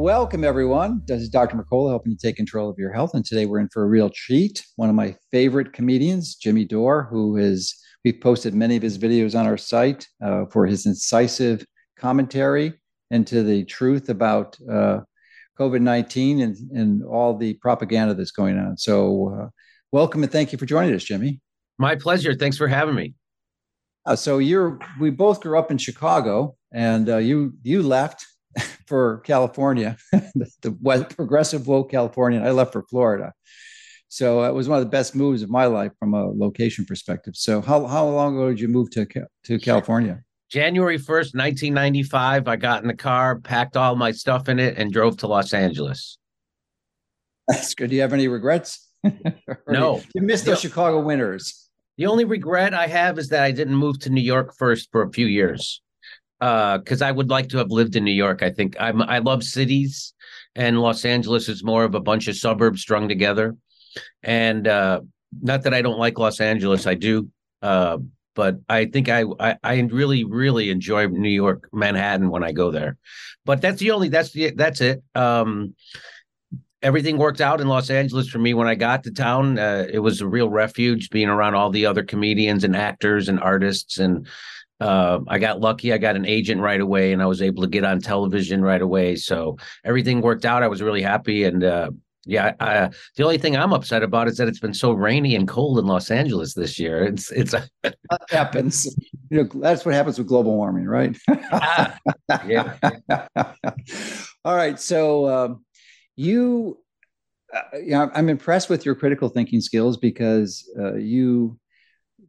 Welcome, everyone. This is Dr. Mercola helping you take control of your health. And today we're in for a real treat. One of my favorite comedians, Jimmy Dore, who is, we've posted many of his videos on our site uh, for his incisive commentary into the truth about uh, COVID 19 and, and all the propaganda that's going on. So, uh, welcome and thank you for joining us, Jimmy. My pleasure. Thanks for having me. Uh, so, you're, we both grew up in Chicago and uh, you, you left for California, the West, progressive woke California. I left for Florida. So it was one of the best moves of my life from a location perspective. So how, how long ago did you move to, to California? January 1st, 1995, I got in the car, packed all my stuff in it, and drove to Los Angeles. That's good. Do you have any regrets? no. You missed the Chicago winters. The only regret I have is that I didn't move to New York first for a few years because uh, I would like to have lived in New York. I think I'm I love cities, and Los Angeles is more of a bunch of suburbs strung together. And uh, not that I don't like Los Angeles, I do, uh, but I think I, I, I really really enjoy New York, Manhattan when I go there. But that's the only that's the that's it. Um, everything worked out in Los Angeles for me when I got to town. Uh, it was a real refuge being around all the other comedians and actors and artists and uh, I got lucky. I got an agent right away, and I was able to get on television right away. So everything worked out. I was really happy, and uh, yeah, I, the only thing I'm upset about is that it's been so rainy and cold in Los Angeles this year. It's it's that happens. You know, that's what happens with global warming, right? yeah. All right. So um, you, uh, you know, I'm impressed with your critical thinking skills because uh, you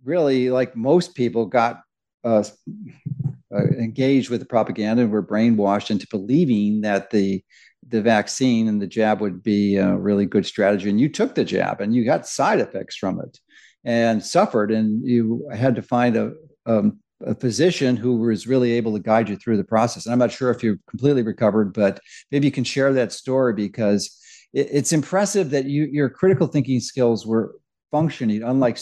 really, like most people, got uh, engaged with the propaganda and were brainwashed into believing that the the vaccine and the jab would be a really good strategy. And you took the jab and you got side effects from it and suffered. And you had to find a, um, a physician who was really able to guide you through the process. And I'm not sure if you've completely recovered, but maybe you can share that story because it, it's impressive that you, your critical thinking skills were functioning, unlike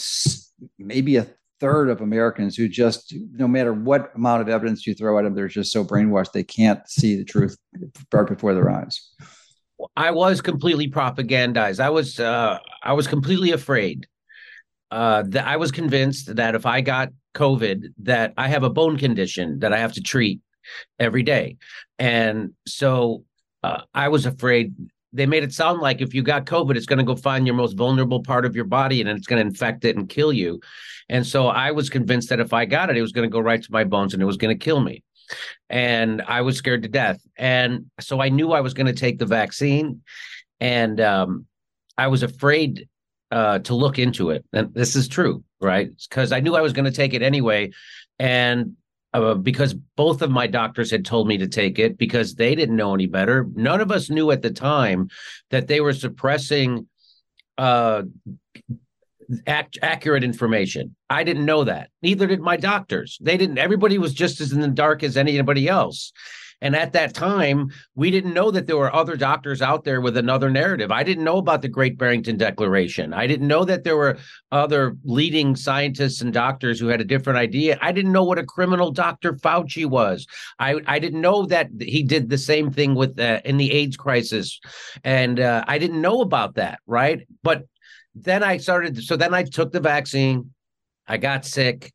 maybe a third of Americans who just, no matter what amount of evidence you throw at them, they're just so brainwashed they can't see the truth right before their eyes. I was completely propagandized. I was uh, I was completely afraid. Uh, that I was convinced that if I got COVID, that I have a bone condition that I have to treat every day, and so uh, I was afraid they made it sound like if you got COVID, it's going to go find your most vulnerable part of your body and it's going to infect it and kill you. And so I was convinced that if I got it, it was going to go right to my bones and it was going to kill me. And I was scared to death. And so I knew I was going to take the vaccine. And um, I was afraid uh, to look into it. And this is true, right? Because I knew I was going to take it anyway. And uh, because both of my doctors had told me to take it because they didn't know any better. None of us knew at the time that they were suppressing uh, ac- accurate information. I didn't know that. Neither did my doctors. They didn't. Everybody was just as in the dark as anybody else. And at that time, we didn't know that there were other doctors out there with another narrative. I didn't know about the Great Barrington Declaration. I didn't know that there were other leading scientists and doctors who had a different idea. I didn't know what a criminal Dr. Fauci was. I, I didn't know that he did the same thing with in the AIDS crisis. And uh, I didn't know about that, right? But then I started, so then I took the vaccine. I got sick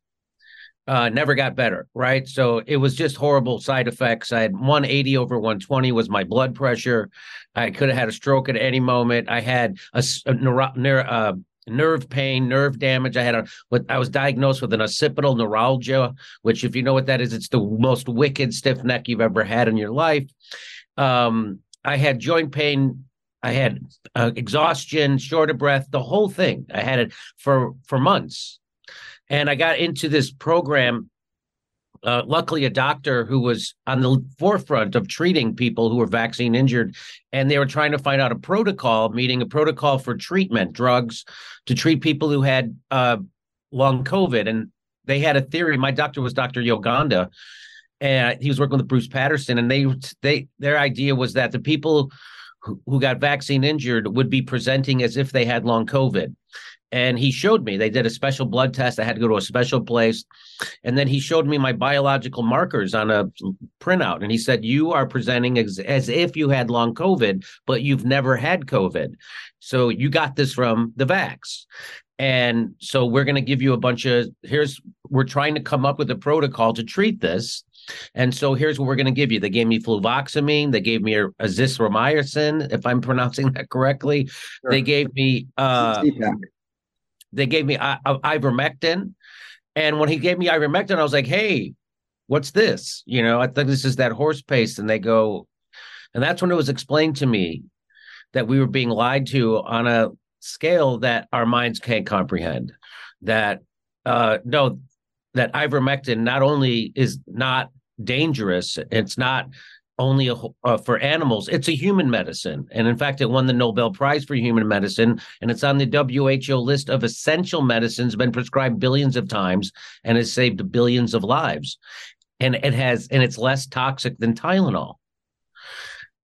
uh, never got better, right? So it was just horrible side effects. I had 180 over 120 was my blood pressure. I could have had a stroke at any moment. I had a, a neuro, uh, nerve pain, nerve damage. I had a I was diagnosed with an occipital neuralgia, which, if you know what that is, it's the most wicked stiff neck you've ever had in your life. Um, I had joint pain. I had uh, exhaustion, short of breath, the whole thing. I had it for for months and I got into this program uh, luckily a doctor who was on the forefront of treating people who were vaccine injured and they were trying to find out a protocol meaning a protocol for treatment drugs to treat people who had uh, long covid. And they had a theory my doctor was dr Yogendra and he was working with bruce patterson and they they their idea was that the people who, who got vaccine injured would be presenting as if they had long covid and he showed me they did a special blood test i had to go to a special place and then he showed me my biological markers on a printout and he said you are presenting as, as if you had long covid but you've never had covid so you got this from the vax and so we're going to give you a bunch of here's we're trying to come up with a protocol to treat this and so here's what we're going to give you. They gave me fluvoxamine. They gave me a, azithromycin, if I'm pronouncing that correctly. Sure. They gave me uh, they gave me uh, ivermectin. And when he gave me ivermectin, I was like, hey, what's this? You know, I think this is that horse paste. And they go, and that's when it was explained to me that we were being lied to on a scale that our minds can't comprehend. That, uh, no, that ivermectin not only is not dangerous, it's not only a, uh, for animals. It's a human medicine. And in fact, it won the Nobel Prize for Human Medicine. And it's on the WHO list of essential medicines, been prescribed billions of times and has saved billions of lives. And it has, and it's less toxic than Tylenol.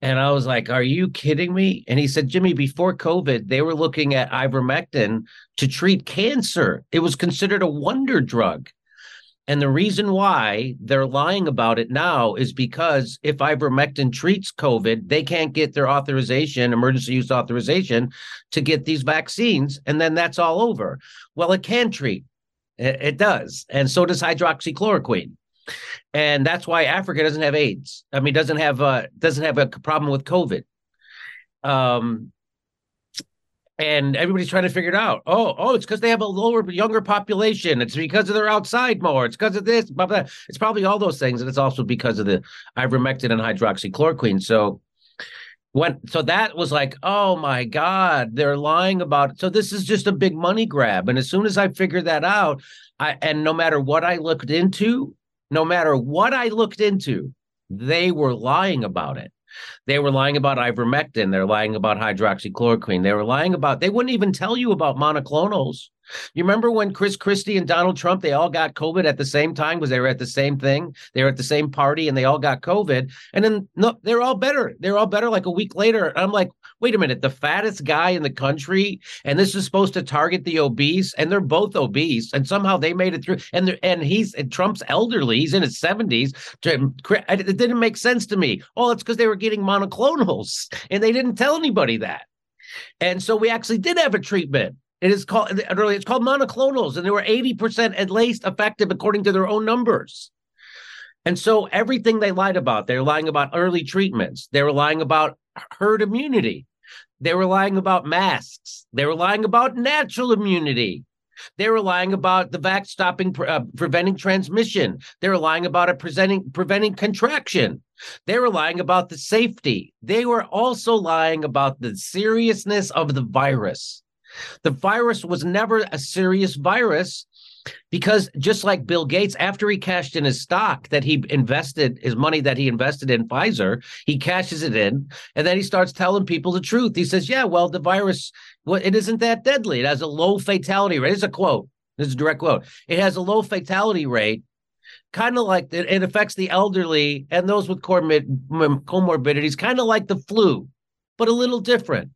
And I was like, Are you kidding me? And he said, Jimmy, before COVID, they were looking at ivermectin to treat cancer. It was considered a wonder drug. And the reason why they're lying about it now is because if ivermectin treats COVID, they can't get their authorization, emergency use authorization, to get these vaccines. And then that's all over. Well, it can treat, it, does. And so does hydroxychloroquine. And that's why Africa doesn't have AIDS. I mean, doesn't have uh, doesn't have a problem with COVID. Um, and everybody's trying to figure it out. Oh, oh, it's because they have a lower, younger population. It's because they're outside more. It's because of this. Blah, blah. It's probably all those things, and it's also because of the ivermectin and hydroxychloroquine. So when so that was like, oh my god, they're lying about it. So this is just a big money grab. And as soon as I figured that out, I and no matter what I looked into, no matter what I looked into, they were lying about it. They were lying about ivermectin. They're lying about hydroxychloroquine. They were lying about, they wouldn't even tell you about monoclonals. You remember when Chris Christie and Donald Trump, they all got COVID at the same time because they were at the same thing. They were at the same party and they all got COVID. And then no, they're all better. They're all better like a week later. And I'm like, wait a minute, the fattest guy in the country, and this is supposed to target the obese, and they're both obese, and somehow they made it through. And and he's and Trump's elderly, he's in his 70s. It didn't make sense to me. Oh, it's because they were getting monoclonals, and they didn't tell anybody that. And so we actually did have a treatment. It is called it's called monoclonals, and they were 80% at least effective according to their own numbers. And so everything they lied about, they're lying about early treatments. They were lying about herd immunity. They were lying about masks. They were lying about natural immunity. They were lying about the vax stopping, uh, preventing transmission. They were lying about it presenting, preventing contraction. They were lying about the safety. They were also lying about the seriousness of the virus. The virus was never a serious virus because just like Bill Gates, after he cashed in his stock that he invested, his money that he invested in Pfizer, he cashes it in, and then he starts telling people the truth. He says, "Yeah, well, the virus, well, it isn't that deadly. It has a low fatality rate." It's a quote. This is a direct quote. It has a low fatality rate, kind of like it, it affects the elderly and those with comorbidities, kind of like the flu, but a little different.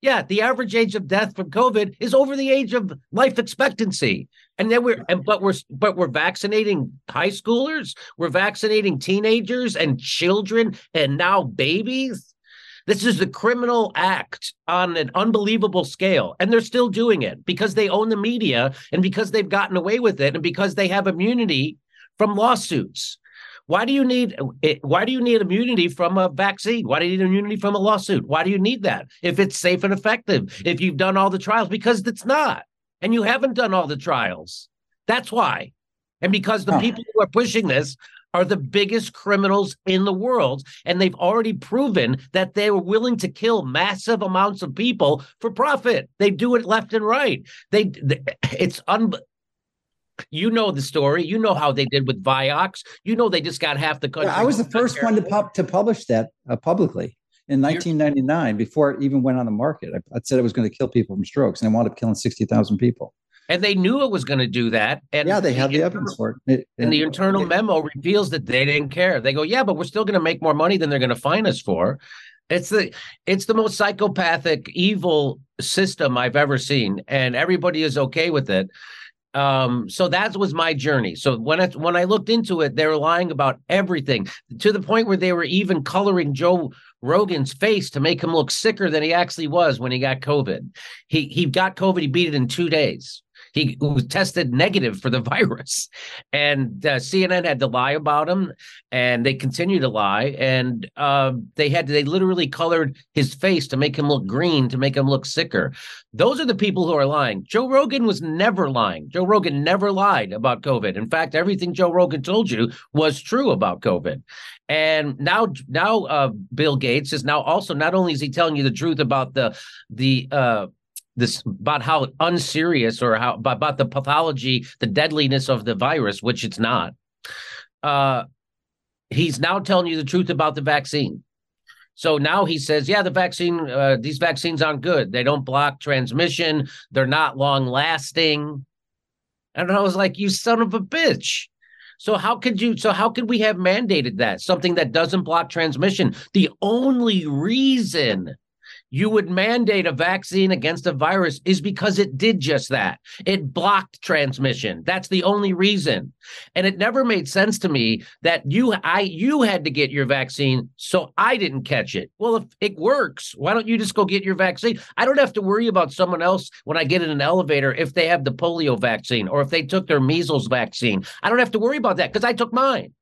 Yeah, the average age of death from COVID is over the age of life expectancy. And then we're and but we're but we're vaccinating high schoolers, we're vaccinating teenagers and children and now babies. This is a criminal act on an unbelievable scale. And they're still doing it because they own the media and because they've gotten away with it and because they have immunity from lawsuits. Why do you need eh, why do you need immunity from a vaccine? Why do you need immunity from a lawsuit? Why do you need that if it's safe and effective? If you've done all the trials because it's not. And you haven't done all the trials. That's why. And because the people who are pushing this are the biggest criminals in the world and they've already proven that they were willing to kill massive amounts of people for profit. They do it left and right. They, they it's un You know the story. You know how they did with Vioxx. You know they just got half the country. I was the first one to pub- to publish that uh, publicly in 1999 before it even went on the market. I, I said it was going to kill people from strokes, and it wound up killing 60,000 people. And they knew it was going to do that. And yeah, they have the, the evidence for it. it and the internal it, memo reveals that they didn't care. They go, yeah, but we're still going to make more money than they're going to fine us for. It's the it's the most psychopathic, evil system I've ever seen, and everybody is okay with it. Um, so that was my journey. So when I when I looked into it, they were lying about everything to the point where they were even coloring Joe Rogan's face to make him look sicker than he actually was when he got COVID. He he got COVID. He beat it in two days. He was tested negative for the virus, and uh, CNN had to lie about him, and they continue to lie. And uh, they had they literally colored his face to make him look green to make him look sicker. Those are the people who are lying. Joe Rogan was never lying. Joe Rogan never lied about COVID. In fact, everything Joe Rogan told you was true about COVID. And now, now uh, Bill Gates is now also not only is he telling you the truth about the the uh, this about how unserious or how about the pathology, the deadliness of the virus, which it's not. Uh, he's now telling you the truth about the vaccine. So now he says, yeah, the vaccine, uh, these vaccines aren't good. They don't block transmission. They're not long lasting. And I was like, you son of a bitch. So how could you? So how could we have mandated that something that doesn't block transmission? The only reason you would mandate a vaccine against a virus is because it did just that. It blocked transmission. That's the only reason. And it never made sense to me that you I you had to get your vaccine so I didn't catch it. Well, if it works, why don't you just go get your vaccine? I don't have to worry about someone else when I get in an elevator if they have the polio vaccine or if they took their measles vaccine. I don't have to worry about that because I took mine.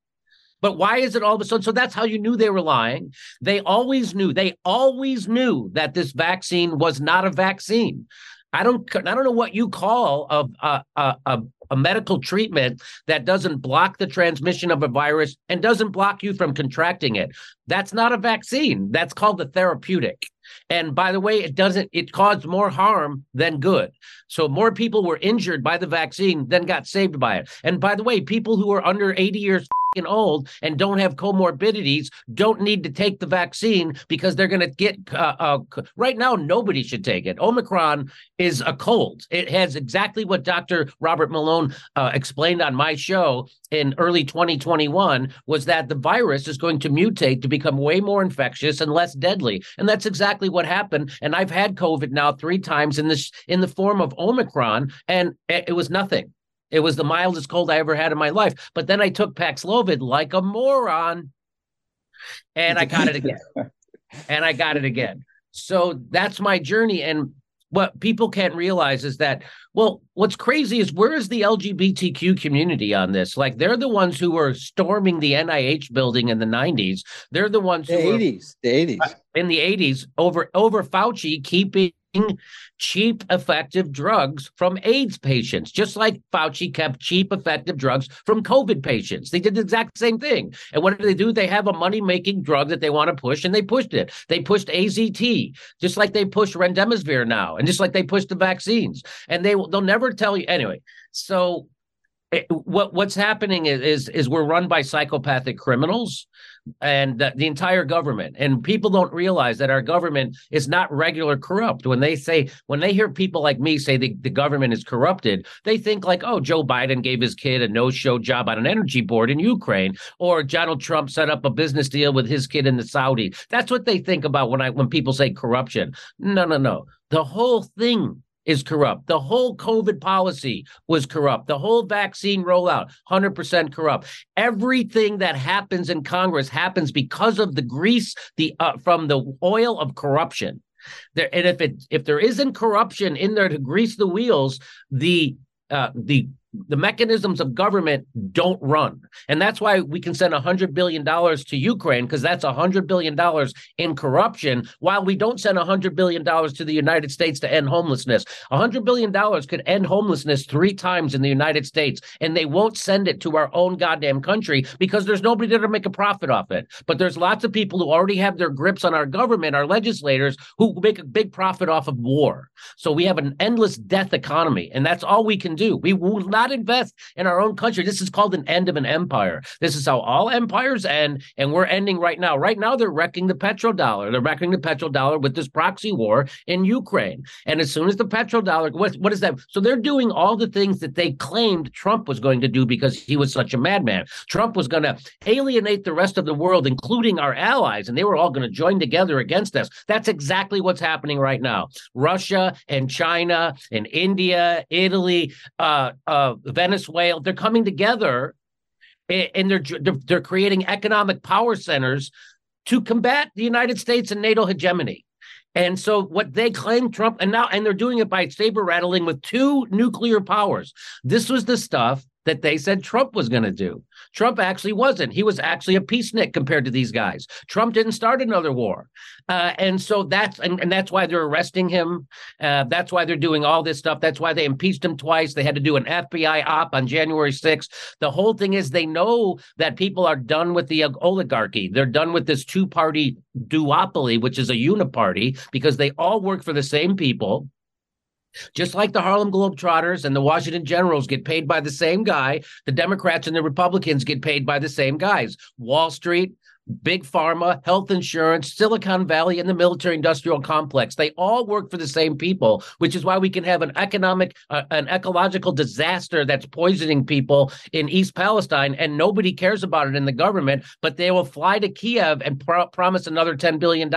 But why is it all of a sudden? So that's how you knew they were lying. They always knew. They always knew that this vaccine was not a vaccine. I don't. I don't know what you call a a, a, a medical treatment that doesn't block the transmission of a virus and doesn't block you from contracting it. That's not a vaccine. That's called the therapeutic. And by the way, it doesn't, it caused more harm than good. So more people were injured by the vaccine than got saved by it. And by the way, people who are under 80 years old and don't have comorbidities don't need to take the vaccine because they're going to get uh, uh, right now nobody should take it. Omicron is a cold. It has exactly what dr robert malone uh, explained on my show in early 2021 was that the virus is going to mutate to become way more infectious and less deadly. And that's exactly what happened. And i've had covid now three times in this in the form of omicron and it, it was nothing it was the mildest cold I ever had in my life. But then I took Paxlovid like a moron and I got it again. and I got it again. So that's my journey. And what people can't realize is that, well, what's crazy is where is the LGBTQ community on this? Like they're the ones who were storming the NIH building in the 90s. They're the ones the who 80s, were, the 80s. In the 80s, over over Fauci keeping cheap, effective drugs from AIDS patients, just like Fauci kept cheap, effective drugs from COVID patients. They did the exact same thing. And what did they do? They have a money making drug that they want to push, and they pushed it. They pushed AZT, just like they push Remdesivir now, and just like they push the vaccines. And they they'll never tell you anyway. So it, what what's happening is, is, is we're run by psychopathic criminals and the, the, entire government. And people don't realize that our government is not regular corrupt. When they say when they hear people like me say the, the government is corrupted they think like oh joe biden gave his kid a no-show job on an energy board in ukraine or donald trump set up a business deal with his kid in the saudi. That's what they think about when i when people say corruption. No no no. The whole thing is corrupt. The whole COVID policy was corrupt. The whole vaccine rollout, 100% corrupt. Everything that happens in Congress happens because of the grease the uh, from the oil of corruption. There, and if it if there isn't corruption in there to grease the wheels, the uh, the the mechanisms of government don't run. And that's why we can send $100 billion to Ukraine, because that's $100 billion in corruption, while we don't send $100 billion to the United States to end homelessness. $100 billion could end homelessness three times in the United States, and they won't send it to our own goddamn country because there's nobody there to make a profit off it. But there's lots of people who already have their grips on our government, our legislators, who make a big profit off of war. So we have an endless death economy, and that's all we can do. We will not not invest in our own country. This is called an end of an empire. This is how all empires end, and we're ending right now. Right now, they're wrecking the petrodollar. They're wrecking the petrodollar with this proxy war in Ukraine. And as soon as the petrodollar, what, what is that? So they're doing all the things that they claimed Trump was going to do because he was such a madman. Trump was going to alienate the rest of the world, including our allies, and they were all going to join together against us. That's exactly what's happening right now. Russia and China and India, Italy, uh, uh, Venezuela, they're coming together and they're, they're creating economic power centers to combat the United States and NATO hegemony. And so what they claim Trump and now and they're doing it by saber rattling with two nuclear powers. This was the stuff that they said Trump was going to do. Trump actually wasn't. He was actually a peacenik compared to these guys. Trump didn't start another war, uh, and so that's and, and, that's why they're arresting him. Uh, that's why they're doing all this stuff. That's why they impeached him twice. They had to do an FBI op on January 6th. The whole thing is they know that people are done with the oligarchy. They're done with this two-party duopoly, which is a uniparty, because they all work for the same people. Just like the Harlem Globetrotters and the Washington Generals get paid by the same guy, the Democrats and the Republicans get paid by the same guys. Wall Street, big pharma, health insurance, Silicon Valley, and the military industrial complex. They all work for the same people, which is why we can have an economic, uh, an ecological disaster that's poisoning people in East Palestine, and nobody cares about it in the government, but they will fly to Kiev and pro- promise another $10 billion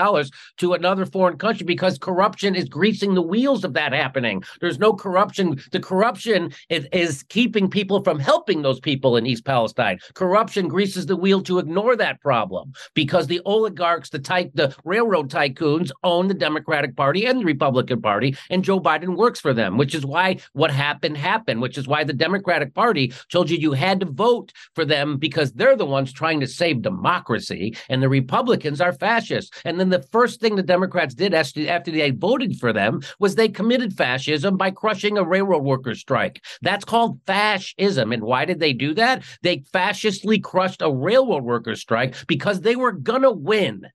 to another foreign country because corruption is greasing the wheels of that happening. There's no corruption. The corruption is, is keeping people from helping those people in East Palestine. Corruption greases the wheel to ignore that problem problem because the oligarchs, the ty- the railroad tycoons own the Democratic Party and the Republican Party, and Joe Biden works for them, which is why what happened happened, which is why the Democratic Party told you you had to vote for them because they're the ones trying to save democracy, and the Republicans are fascists. And then the first thing the Democrats did after they voted for them was they committed fascism by crushing a railroad workers strike. That's called fascism. And why did they do that? They fascistly crushed a railroad workers strike because because they were going to win.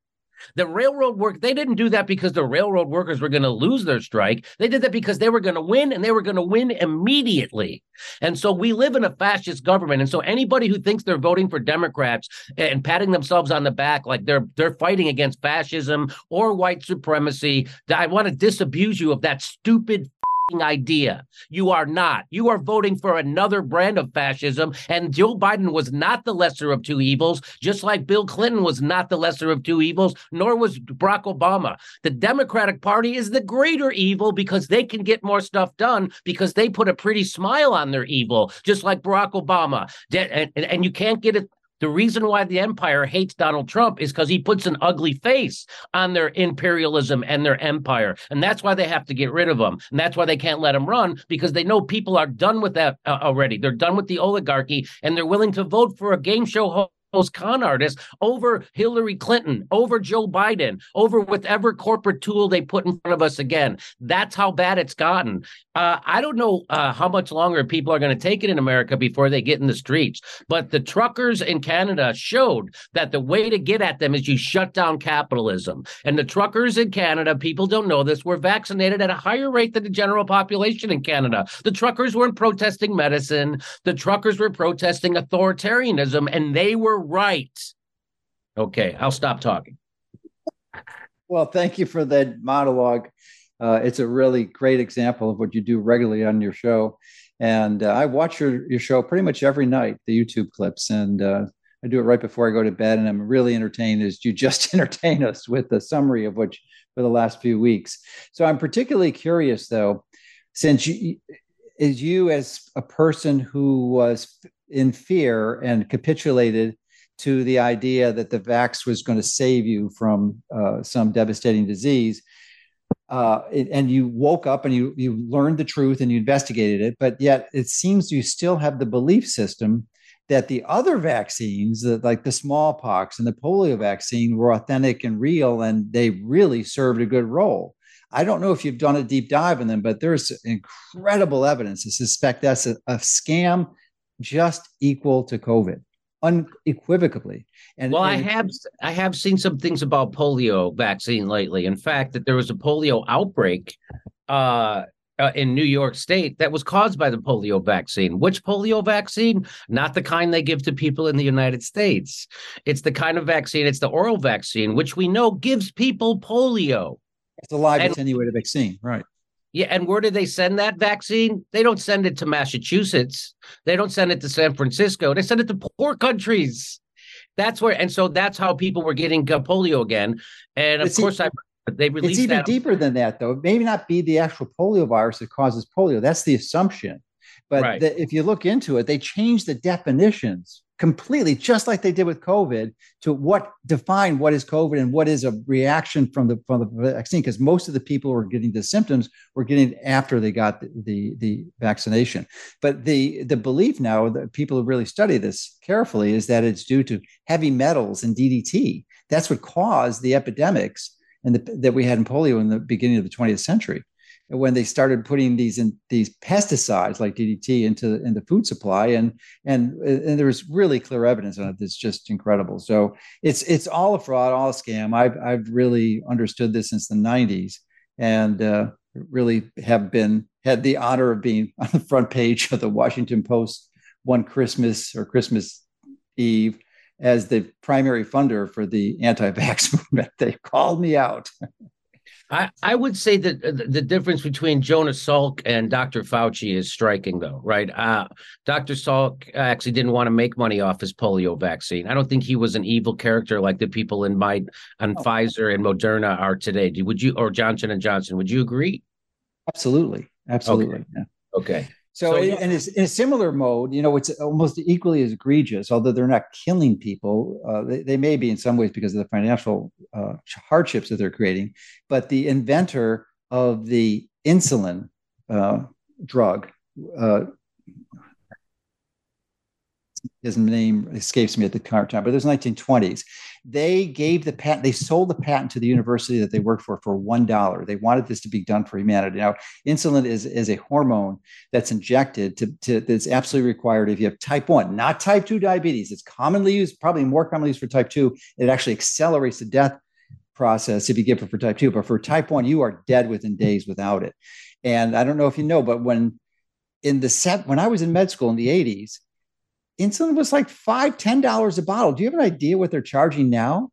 The railroad work, they didn't do that because the railroad workers were going to lose their strike. They did that because they were going to win and they were going to win immediately. And so we live in a fascist government. And so anybody who thinks they're voting for Democrats and patting themselves on the back like they're they're fighting against fascism or white supremacy, I want to disabuse you of that stupid idea. You are not. You are voting for another brand of fascism. And Joe Biden was not the lesser of two evils, just like Bill Clinton was not the lesser of two evils, nor was Barack Obama. The Democratic Party is the greater evil because they can get more stuff done because they put a pretty smile on their evil, just like Barack Obama. And, and you can't get it the reason why the empire hates Donald Trump is because he puts an ugly face on their imperialism and their empire. And that's why they have to get rid of him. And that's why they can't let him run because they know people are done with that uh, already. They're done with the oligarchy and they're willing to vote for a game show host those con artists over Hillary Clinton, over Joe Biden, over whatever corporate tool they put in front of us again. That's how bad it's gotten. Uh, I don't know uh, how much longer people are going to take it in America before they get in the streets, but the truckers in Canada showed that the way to get at them is you shut down capitalism. And the truckers in Canada, people don't know this, were vaccinated at a higher rate than the general population in Canada. The truckers weren't protesting medicine, the truckers were protesting authoritarianism, and they were right. Okay, I'll stop talking. Well, thank you for that monologue. Uh, it's a really great example of what you do regularly on your show. And uh, I watch your, your show pretty much every night, the YouTube clips, and uh, I do it right before I go to bed. And I'm really entertained as you just entertain us with the summary of what for the last few weeks. So I'm particularly curious, though, since you, as you as a person who was in fear and capitulated to the idea that the vax was going to save you from uh, some devastating disease. Uh, and you woke up and you you learned the truth and you investigated it, but yet it seems you still have the belief system that the other vaccines, that like the smallpox and the polio vaccine, were authentic and real, and they really served a good role. I don't know if you've done a deep dive in them, but there's incredible evidence to suspect that's a, a scam just equal to COVID unequivocally. And well, and I have I have seen some things about polio vaccine lately. In fact, that there was a polio outbreak uh, uh, in New York State that was caused by the polio vaccine. Which polio vaccine? Not the kind they give to people in the United States. It's the kind of vaccine, it's the oral vaccine, which we know gives people polio. It's a live and, attenuated vaccine, right? Yeah, and where do they send that vaccine? They don't send it to Massachusetts. They don't send it to San Francisco. They send it to poor countries. That's where, and so that's how people were getting polio again. And of course, I they released. It's even that. deeper than that, though. It may not be the actual polio virus that causes polio. That's the assumption. But right. the, if you look into it, they changed the definitions completely, just like they did with COVID, to what define what is COVID and what is a reaction from the from the vaccine. Because most of the people who are getting the symptoms were getting after they got the, the, the vaccination. But the the belief now that people who really study this carefully is that it's due to heavy metals and DDT. That's what caused the epidemics and that we had in polio in the beginning of the 20th century when they started putting these in these pesticides like DDT into in the food supply, and and and there was really clear evidence on it that's just incredible. So it's it's all a fraud, all a scam. I've I've really understood this since the '90s, and uh, really have been had the honor of being on the front page of the Washington Post one Christmas or Christmas Eve as the primary funder for the anti-vax movement. They called me out. I, I would say that the difference between Jonas Salk and Dr. Fauci is striking, though, right? Uh, Dr. Salk actually didn't want to make money off his polio vaccine. I don't think he was an evil character like the people in my on oh. Pfizer and Moderna are today. Would you or Johnson and Johnson? Would you agree? Absolutely, absolutely. Okay. Yeah. okay. So, so in, in, a similar mode, you know, it's almost equally as egregious, although they're not killing people. Uh, they, they, may be in some ways because of the financial uh, hardships that they're creating. But the inventor of the insulin uh, drug, uh, his name escapes me at the current time, but it was 1920s. They gave the patent, they sold the patent to the university that they worked for for $1. They wanted this to be done for humanity. Now, insulin is, is a hormone that's injected to, to that's absolutely required if you have type 1, not type 2 diabetes. It's commonly used, probably more commonly used for type 2. It actually accelerates the death process if you give it for type 2. But for type 1, you are dead within days without it. And I don't know if you know, but when in the set when I was in med school in the 80s, insulin was like five, ten dollars a bottle. Do you have an idea what they're charging now?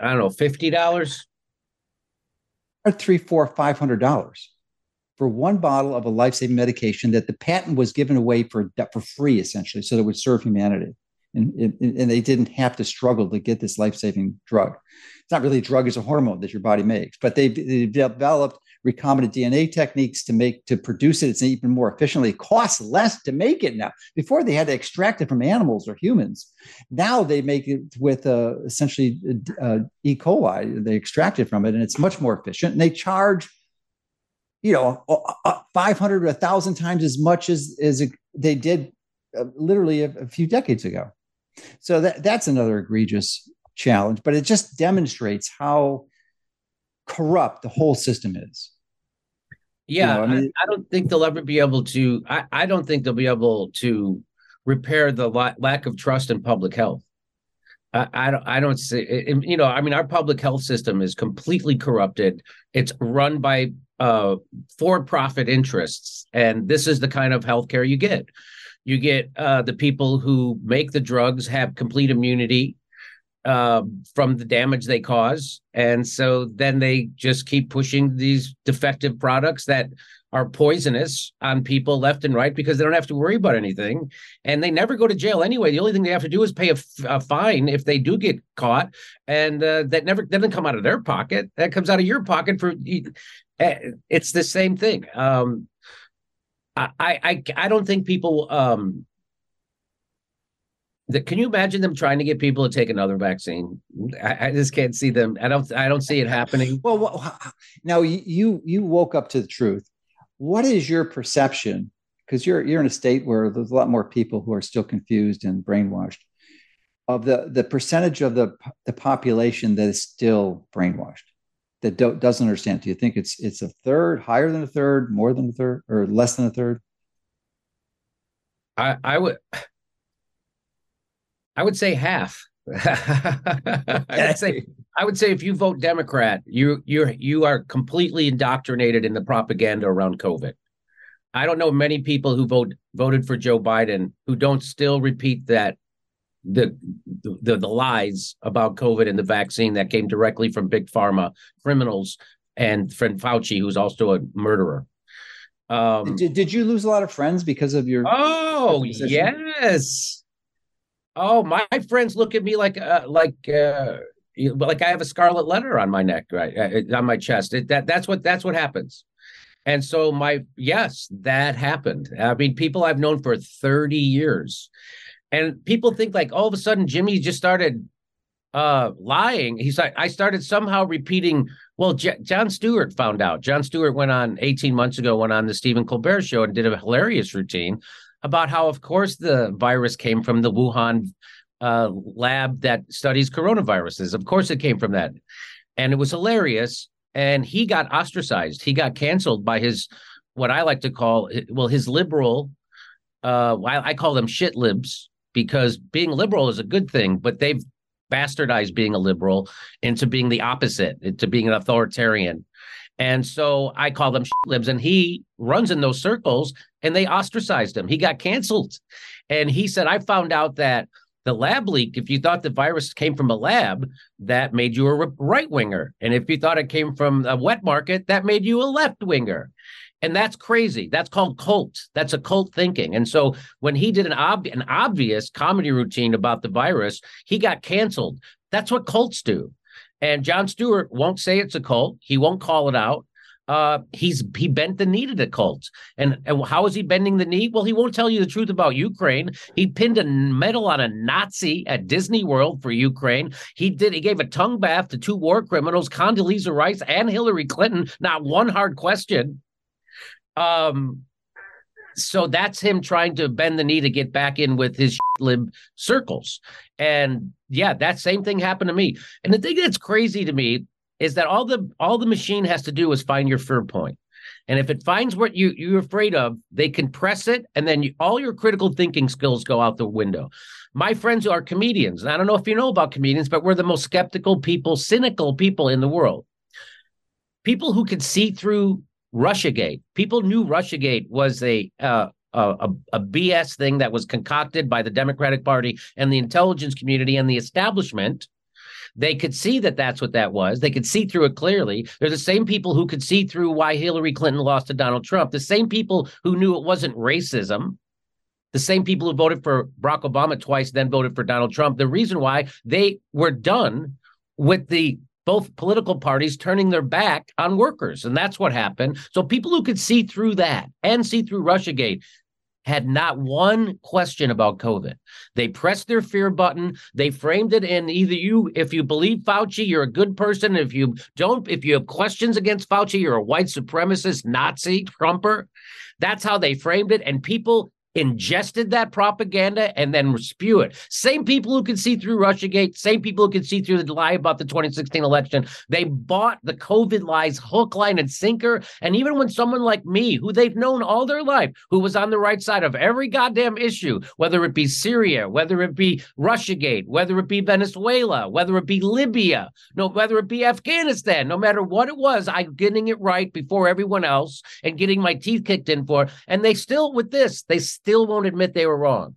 I don't know, fifty dollars, or three, four, five hundred dollars for one bottle of a life-saving medication that the patent was given away for for free, essentially, so that it would serve humanity. And, and, and they didn't have to struggle to get this life-saving drug. It's not really a drug; it's a hormone that your body makes. But they, they developed recombinant DNA techniques to make to produce it. It's even more efficiently. It costs less to make it now. Before they had to extract it from animals or humans. Now they make it with uh, essentially uh, E. coli. They extract it from it, and it's much more efficient. And they charge, you know, five hundred or a thousand times as much as as they did uh, literally a, a few decades ago. So that that's another egregious challenge, but it just demonstrates how corrupt the whole system is. Yeah, you know, I, mean, I, I, don't think they'll ever be able to. I, I don't think they'll be able to repair the la- lack of trust in public health. I, I don't. I don't see. It, you know, I mean, our public health system is completely corrupted. It's run by uh, for-profit interests, and this is the kind of healthcare you get. You get uh, the people who make the drugs have complete immunity uh, from the damage they cause. And so then they just keep pushing these defective products that are poisonous on people left and right because they don't have to worry about anything. And they never go to jail anyway. The only thing they have to do is pay a, fine if they do get caught. And uh, that never doesn't come out of their pocket. That comes out of your pocket for eh, it's the same thing. Um, I, I, I don't think people um, the, can you imagine them trying to get people to take another vaccine? I, I, just can't see them. I don't. I don't see it happening. Well, now you you woke up to the truth. What is your perception? Because you're you're in a state where there's a lot more people who are still confused and brainwashed. Of the the percentage of the the population that is still brainwashed, that doesn't understand. Do you think it's it's a third, higher than a third, more than a third, or less than a third? I I would I would say half. I'd say I would say if you vote Democrat, you you you are completely indoctrinated in the propaganda around COVID. I don't know many people who vote voted for Joe Biden who don't still repeat that the the the lies about COVID and the vaccine that came directly from big pharma criminals and friend Fauci, who's also a murderer. Um, did, did you lose a lot of friends because of your? Oh yes. Oh, my friends look at me like uh, like uh, like I have a scarlet letter on my neck, right uh, on my chest. It, that that's what that's what happens. And so my yes, that happened. I mean, people I've known for thirty years, and people think like all of a sudden Jimmy just started uh lying. He's like, I started somehow repeating. Well, J- Jon Stewart found out. Jon Stewart went on 18 months ago, went on the Stephen Colbert show and did a hilarious routine about how, of course, the virus came from the Wuhan uh, lab that studies coronaviruses. Of course, it came from that. And it was hilarious. And he got ostracized. He got canceled by his, what I like to call, well, his liberal, uh, I, call them shit libs because being liberal is a good thing, but they've bastardized being a liberal into being the opposite, into being an authoritarian. And so I call them libs, and he runs in those circles, and they ostracized him. He got canceled, and he said, "I found out that the lab leak. If you thought the virus came from a lab, that made you a right winger, and if you thought it came from a wet market, that made you a left winger." And that's crazy. That's called cult. That's a cult thinking. And so when he did an, ob- an obvious comedy routine about the virus, he got canceled. That's what cults do. And Jon Stewart won't say it's a cult. He won't call it out. Uh, he's he bent the knee to the cult. And, and how is he bending the knee? Well, he won't tell you the truth about Ukraine. He pinned a medal on a Nazi at Disney World for Ukraine. He did. He gave a tongue bath to two war criminals, Condoleezza Rice and Hillary Clinton. Not one hard question. Um, so that's him trying to bend the knee to get back in with his lib circles. And yeah, that same thing happened to me. And the thing that's crazy to me is that all the all the machine has to do is find your fear point. And if it finds what you you're afraid of, they can press it, and then you, all your critical thinking skills go out the window. My friends who are comedians, and I don't know if you know about comedians, but we're the most skeptical people, cynical people in the world. People who can see through Russiagate. People knew Russiagate was a uh, a, a, BS thing that was concocted by the Democratic Party and the intelligence community and the establishment. They could see that that's what that was. They could see through it clearly. They're the same people who could see through why Hillary Clinton lost to Donald Trump. The same people who knew it wasn't racism. The same people who voted for Barack Obama twice, then voted for Donald Trump. The reason why they were done with the both political parties turning their back on workers. And that's what happened. So people who could see through that and see through Russiagate had not one question about COVID. They pressed their fear button. They framed it in either you, if you believe Fauci, you're a good person. If you don't, if you have questions against Fauci, you're a white supremacist, Nazi, Trumper. That's how they framed it. And people ingested that propaganda and then spew it. Same people who could see through Russiagate, same people who could see through the lie about the 2016 election. They bought the COVID lies hook, line, and sinker. And even when someone like me, who they've known all their life, who was on the right side of every goddamn issue, whether it be Syria, whether it be Russiagate, whether it be Venezuela, whether it be Libya, no, whether it be Afghanistan, no matter what it was, I'm getting it right before everyone else and getting my teeth kicked in for. And they still, with this, they still won't admit they were wrong.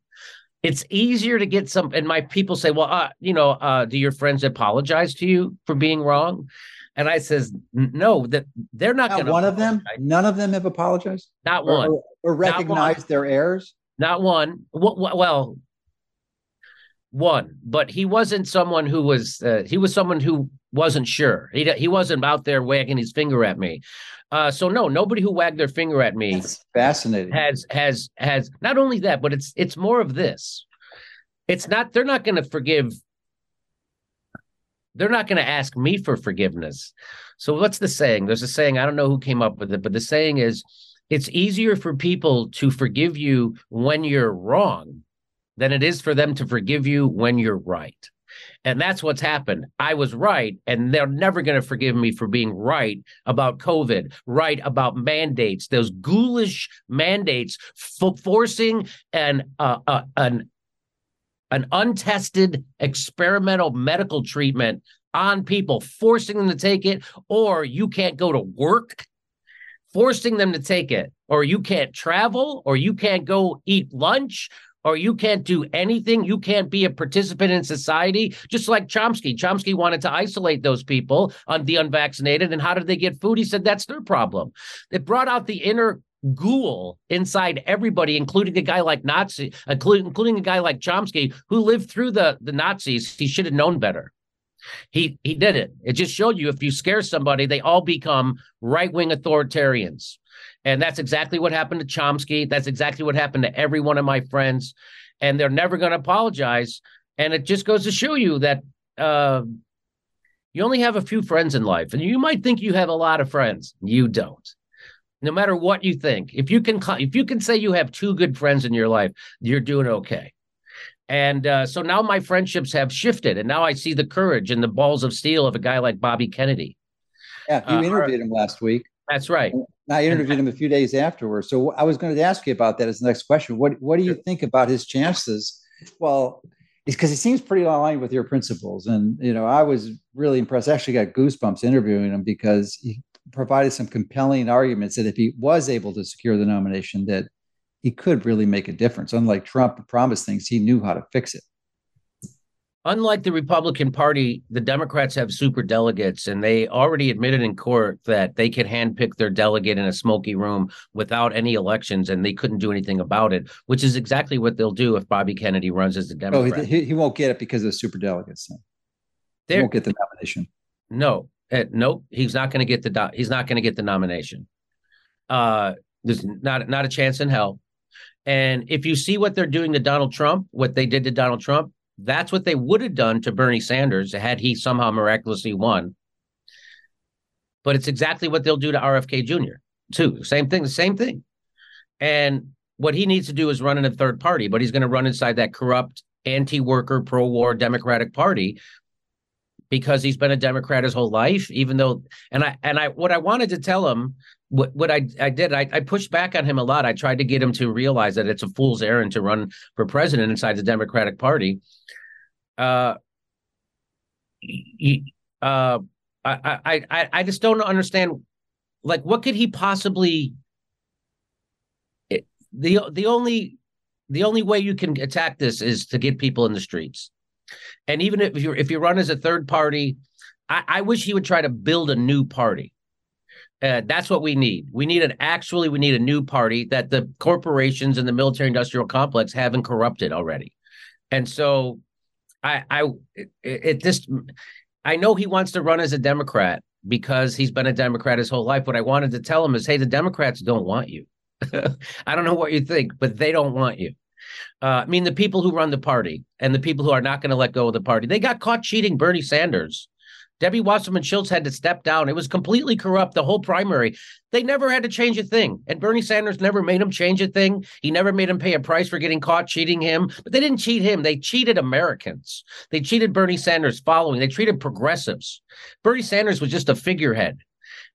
It's easier to get some, and my people say, "Well, uh, you know, uh, do your friends apologize to you for being wrong?" And I says, "No, that they're not, not going to." One apologize. of them, none of them have apologized. Not one, or, or recognized their errors. Not one. Well, one, but he wasn't someone who was. Uh, he was someone who wasn't sure. He he wasn't out there wagging his finger at me. Uh, so no, nobody who wagged their finger at me That's fascinating has has has not only that, but it's it's more of this. It's not they're not going to forgive. They're not going to ask me for forgiveness. So what's the saying? There's a saying I don't know who came up with it, but the saying is, it's easier for people to forgive you when you're wrong than it is for them to forgive you when you're right. And that's what's happened. I was right, and they're never going to forgive me for being right about COVID, right about mandates, those ghoulish mandates for forcing an uh, uh, an an untested experimental medical treatment on people, forcing them to take it, or you can't go to work, forcing them to take it, or you can't travel, or you can't go eat lunch, or you can't do anything. You can't be a participant in society, just like Chomsky. Chomsky wanted to isolate those people on the unvaccinated. And how did they get food? He said that's their problem. It brought out the inner ghoul inside everybody, including a guy like Nazi, uh, including, including a guy like Chomsky, who lived through the, the Nazis. He should have known better. He he did it. It just showed you if you scare somebody, they all become right wing authoritarians. And that's exactly what happened to Chomsky. That's exactly what happened to every one of my friends. And they're never going to apologize. And it just goes to show you that uh, you only have a few friends in life. And you might think you have a lot of friends. You don't. No matter what you think, if you can, if you can say you have two good friends in your life, you're doing okay. And uh, so now my friendships have shifted, and now I see the courage and the balls of steel of a guy like Bobby Kennedy. Yeah, you uh, interviewed him last week. That's right. I interviewed him a few days afterwards. So I was going to ask you about that as the next question. What What do you think about his chances? Well, because he seems pretty aligned with your principles, and you know, I was really impressed. I actually got goosebumps interviewing him because he provided some compelling arguments that if he was able to secure the nomination, that he could really make a difference. Unlike Trump promised things, he knew how to fix it unlike the Republican Party, the Democrats have super delegates, and they already admitted in court that they could handpick their delegate in a smoky room without any elections, and they couldn't do anything about it, which is exactly what they'll do if Bobby Kennedy runs as a Democrat. Oh, he, he won't get it because of the super delegates. He won't get the nomination. No, uh, nope. He's not going to get the do- he's not going to get the nomination. Uh, there's not not a chance in hell. And if you see what they're doing to Donald Trump, what they did to Donald Trump, that's what they would have done to Bernie Sanders had he somehow miraculously won. But it's exactly what they'll do to RFK Jr. too. Same thing, the same thing. And what he needs to do is run in a third party, but he's going to run inside that corrupt, anti-worker, pro-war Democratic Party because he's been a Democrat his whole life. Even though, and I and I what I wanted to tell him, what what I I did, I, I pushed back on him a lot. I tried to get him to realize that it's a fool's errand to run for president inside the Democratic Party uh, uh, I, I, I, I just don't understand. Like, what could he possibly? It, the the only the only way you can attack this is to get people in the streets, and even if you if you run as a third party, I, I wish he would try to build a new party. Uh, that's what we need. We need an actually we need a new party that the corporations and the military industrial complex haven't corrupted already. And so I, I, it, it just, I know he wants to run as a Democrat because he's been a Democrat his whole life. What I wanted to tell him is, hey, the Democrats don't want you. I don't know what you think, but they don't want you. Uh, I mean, the people who run the party and the people who are not going to let go of the party, they got caught cheating Bernie Sanders Debbie Wasserman Schultz had to step down. It was completely corrupt, the whole primary. They never had to change a thing. And Bernie Sanders never made him change a thing. He never made him pay a price for getting caught cheating him. But they didn't cheat him. They cheated Americans. They cheated Bernie Sanders' following. They treated progressives. Bernie Sanders was just a figurehead.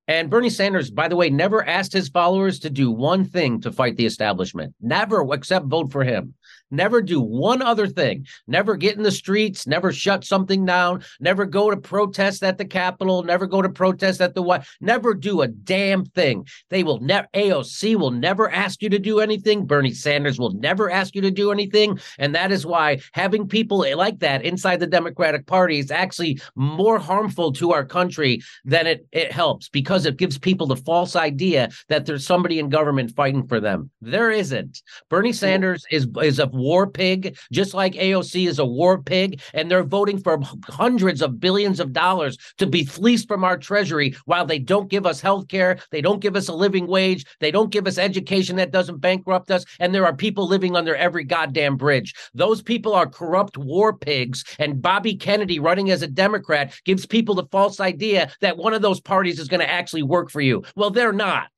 And Bernie Sanders, by the way, never asked his followers to do one thing to fight the establishment. Never, except vote for him never do one other thing, never get in the streets, never shut something down, never go to protest at the Capitol, never go to protest at the White, never do a damn thing. They will never, AOC will never ask you to do anything. Bernie Sanders will never ask you to do anything. And that is why having people like that inside the Democratic Party is actually more harmful to our country than it, it helps because it gives people the false idea that there's somebody in government fighting for them. There isn't. Bernie Sanders is, is a war pig, just like AOC is a war pig, and they're voting for hundreds of billions of dollars to be fleeced from our treasury while they don't give us health care, they don't give us a living wage, they don't give us education that doesn't bankrupt us, and there are people living under every goddamn bridge. Those people are corrupt war pigs, and Bobby Kennedy running as a Democrat gives people the false idea that one of those parties is going to actually work for you. Well, they're not.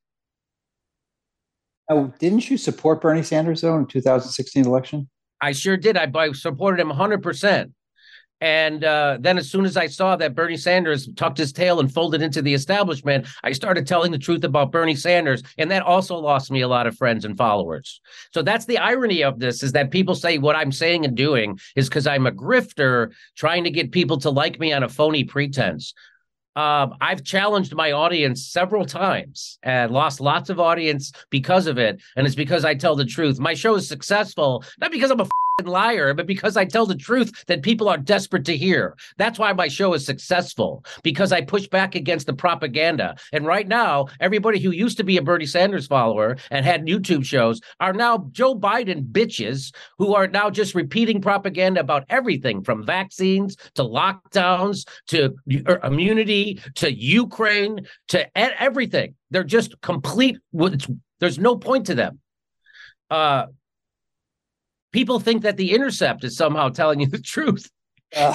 Oh, didn't you support Bernie Sanders though in 2016 election? I sure did. I, I supported him 100. percent And uh, then, as soon as I saw that Bernie Sanders tucked his tail and folded into the establishment, I started telling the truth about Bernie Sanders, and that also lost me a lot of friends and followers. So that's the irony of this: is that people say what I'm saying and doing is because I'm a grifter trying to get people to like me on a phony pretense. Uh, I've challenged my audience several times and lost lots of audience because of it. And it's because I tell the truth. My show is successful, not because I'm a liar, but because I tell the truth that people are desperate to hear. That's why my show is successful because I push back against the propaganda. And right now, everybody who used to be a Bernie Sanders follower and had YouTube shows are now Joe Biden bitches who are now just repeating propaganda about everything from vaccines to lockdowns to er, immunity to Ukraine to everything. They're just complete. There's no point to them. Uh, people think that the intercept is somehow telling you the truth uh.